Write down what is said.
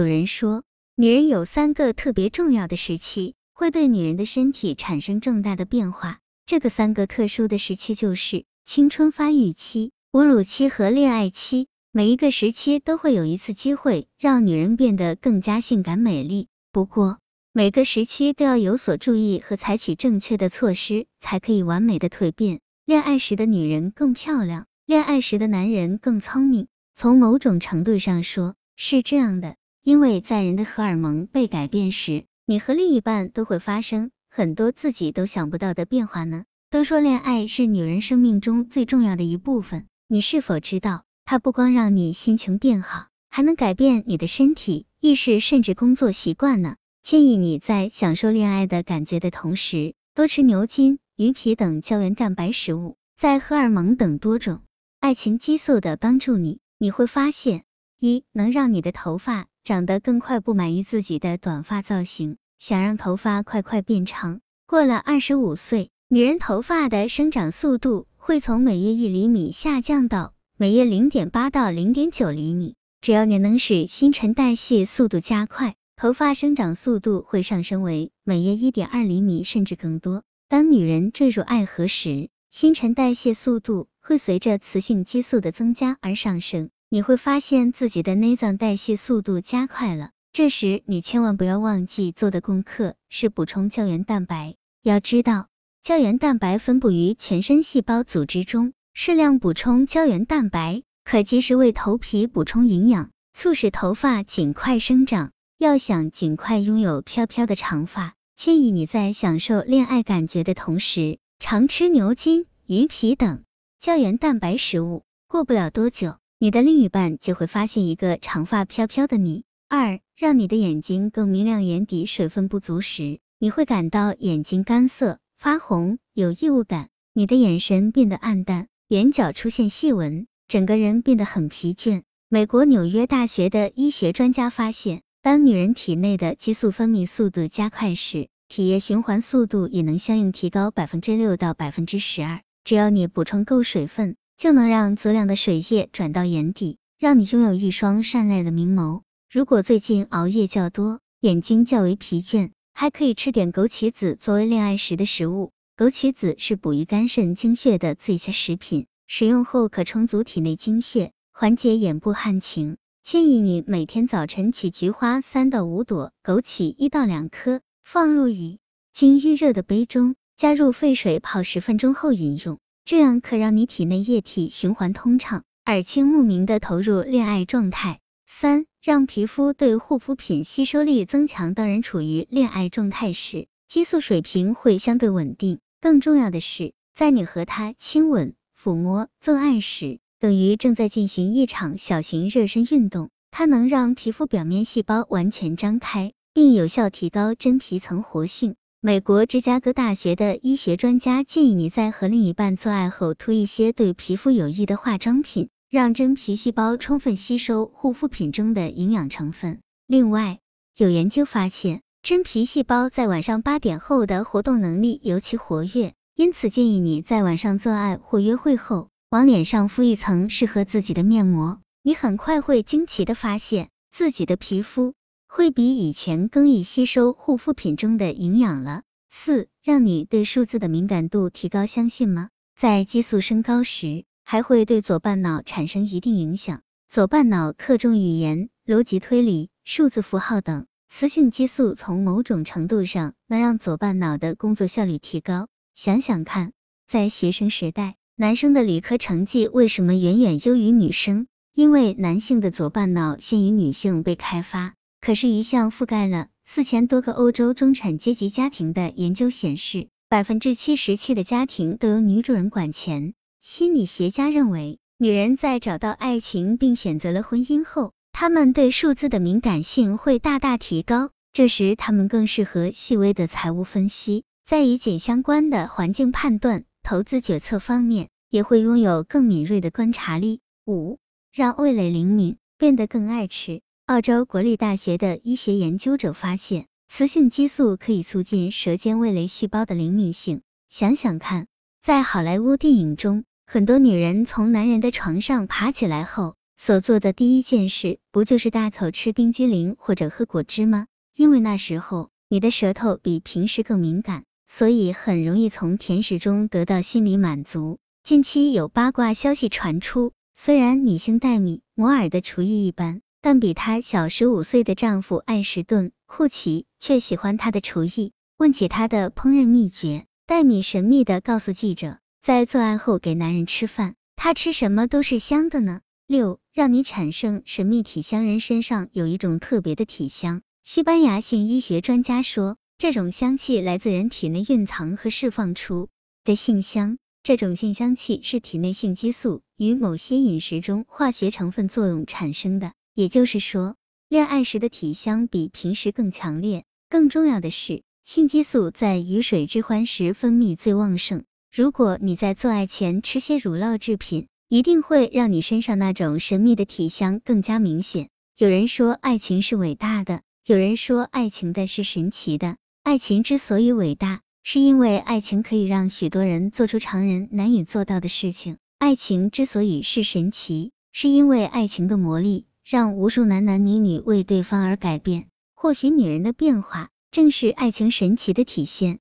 有人说，女人有三个特别重要的时期，会对女人的身体产生重大的变化。这个三个特殊的时期就是青春发育期、哺乳期和恋爱期。每一个时期都会有一次机会让女人变得更加性感美丽。不过，每个时期都要有所注意和采取正确的措施，才可以完美的蜕变。恋爱时的女人更漂亮，恋爱时的男人更聪明。从某种程度上说，是这样的。因为在人的荷尔蒙被改变时，你和另一半都会发生很多自己都想不到的变化呢。都说恋爱是女人生命中最重要的一部分，你是否知道，它不光让你心情变好，还能改变你的身体、意识甚至工作习惯呢？建议你在享受恋爱的感觉的同时，多吃牛筋、鱼皮等胶原蛋白食物，在荷尔蒙等多种爱情激素的帮助你，你会发现，一能让你的头发。长得更快，不满意自己的短发造型，想让头发快快变长。过了二十五岁，女人头发的生长速度会从每月一厘米下降到每月零点八到零点九厘米。只要你能使新陈代谢速度加快，头发生长速度会上升为每月一点二厘米甚至更多。当女人坠入爱河时，新陈代谢速度会随着雌性激素的增加而上升。你会发现自己的内脏代谢速度加快了，这时你千万不要忘记做的功课是补充胶原蛋白。要知道，胶原蛋白分布于全身细胞组织中，适量补充胶原蛋白可及时为头皮补充营养，促使头发尽快生长。要想尽快拥有飘飘的长发，建议你在享受恋爱感觉的同时，常吃牛筋、鱼皮等胶原蛋白食物。过不了多久。你的另一半就会发现一个长发飘飘的你。二，让你的眼睛更明亮。眼底水分不足时，你会感到眼睛干涩、发红、有异物感，你的眼神变得暗淡，眼角出现细纹，整个人变得很疲倦。美国纽约大学的医学专家发现，当女人体内的激素分泌速度加快时，体液循环速度也能相应提高百分之六到百分之十二。只要你补充够水分。就能让足量的水液转到眼底，让你拥有一双善良的明眸。如果最近熬夜较多，眼睛较为疲倦，还可以吃点枸杞子作为恋爱时的食物。枸杞子是补益肝肾精血的最佳食品，食用后可充足体内精血，缓解眼部汗情。建议你每天早晨取菊花三到五朵，枸杞一到两颗，放入已经预热的杯中，加入沸水泡十分钟后饮用。这样可让你体内液体循环通畅，耳清目明的投入恋爱状态。三，让皮肤对护肤品吸收力增强。当人处于恋爱状态时，激素水平会相对稳定。更重要的是，在你和他亲吻、抚摸、做爱时，等于正在进行一场小型热身运动。它能让皮肤表面细胞完全张开，并有效提高真皮层活性。美国芝加哥大学的医学专家建议你在和另一半做爱后涂一些对皮肤有益的化妆品，让真皮细胞充分吸收护肤品中的营养成分。另外，有研究发现，真皮细胞在晚上八点后的活动能力尤其活跃，因此建议你在晚上做爱或约会后，往脸上敷一层适合自己的面膜，你很快会惊奇的发现自己的皮肤。会比以前更易吸收护肤品中的营养了。四，让你对数字的敏感度提高，相信吗？在激素升高时，还会对左半脑产生一定影响。左半脑侧重语言、逻辑推理、数字符号等。雌性激素从某种程度上能让左半脑的工作效率提高。想想看，在学生时代，男生的理科成绩为什么远远优于女生？因为男性的左半脑先于女性被开发。可是，一项覆盖了四千多个欧洲中产阶级家庭的研究显示，百分之七十七的家庭都由女主人管钱。心理学家认为，女人在找到爱情并选择了婚姻后，她们对数字的敏感性会大大提高。这时，她们更适合细微的财务分析，在与紧相关的环境判断、投资决策方面，也会拥有更敏锐的观察力。五，让味蕾灵敏，变得更爱吃。澳洲国立大学的医学研究者发现，雌性激素可以促进舌尖味蕾细胞的灵敏性。想想看，在好莱坞电影中，很多女人从男人的床上爬起来后，所做的第一件事，不就是大口吃冰激凌或者喝果汁吗？因为那时候你的舌头比平时更敏感，所以很容易从甜食中得到心理满足。近期有八卦消息传出，虽然女星黛米摩尔的厨艺一般，但比她小十五岁的丈夫艾什顿·库奇却喜欢她的厨艺。问起她的烹饪秘诀，黛米神秘的告诉记者，在做爱后给男人吃饭，他吃什么都是香的呢。六，让你产生神秘体香。人身上有一种特别的体香。西班牙性医学专家说，这种香气来自人体内蕴藏和释放出的性香。这种性香气是体内性激素与某些饮食中化学成分作用产生的。也就是说，恋爱时的体香比平时更强烈。更重要的是，性激素在与水之欢时分泌最旺盛。如果你在做爱前吃些乳酪制品，一定会让你身上那种神秘的体香更加明显。有人说，爱情是伟大的。有人说，爱情的是神奇的。爱情之所以伟大，是因为爱情可以让许多人做出常人难以做到的事情。爱情之所以是神奇，是因为爱情的魔力让无数男男女女为对方而改变。或许女人的变化，正是爱情神奇的体现。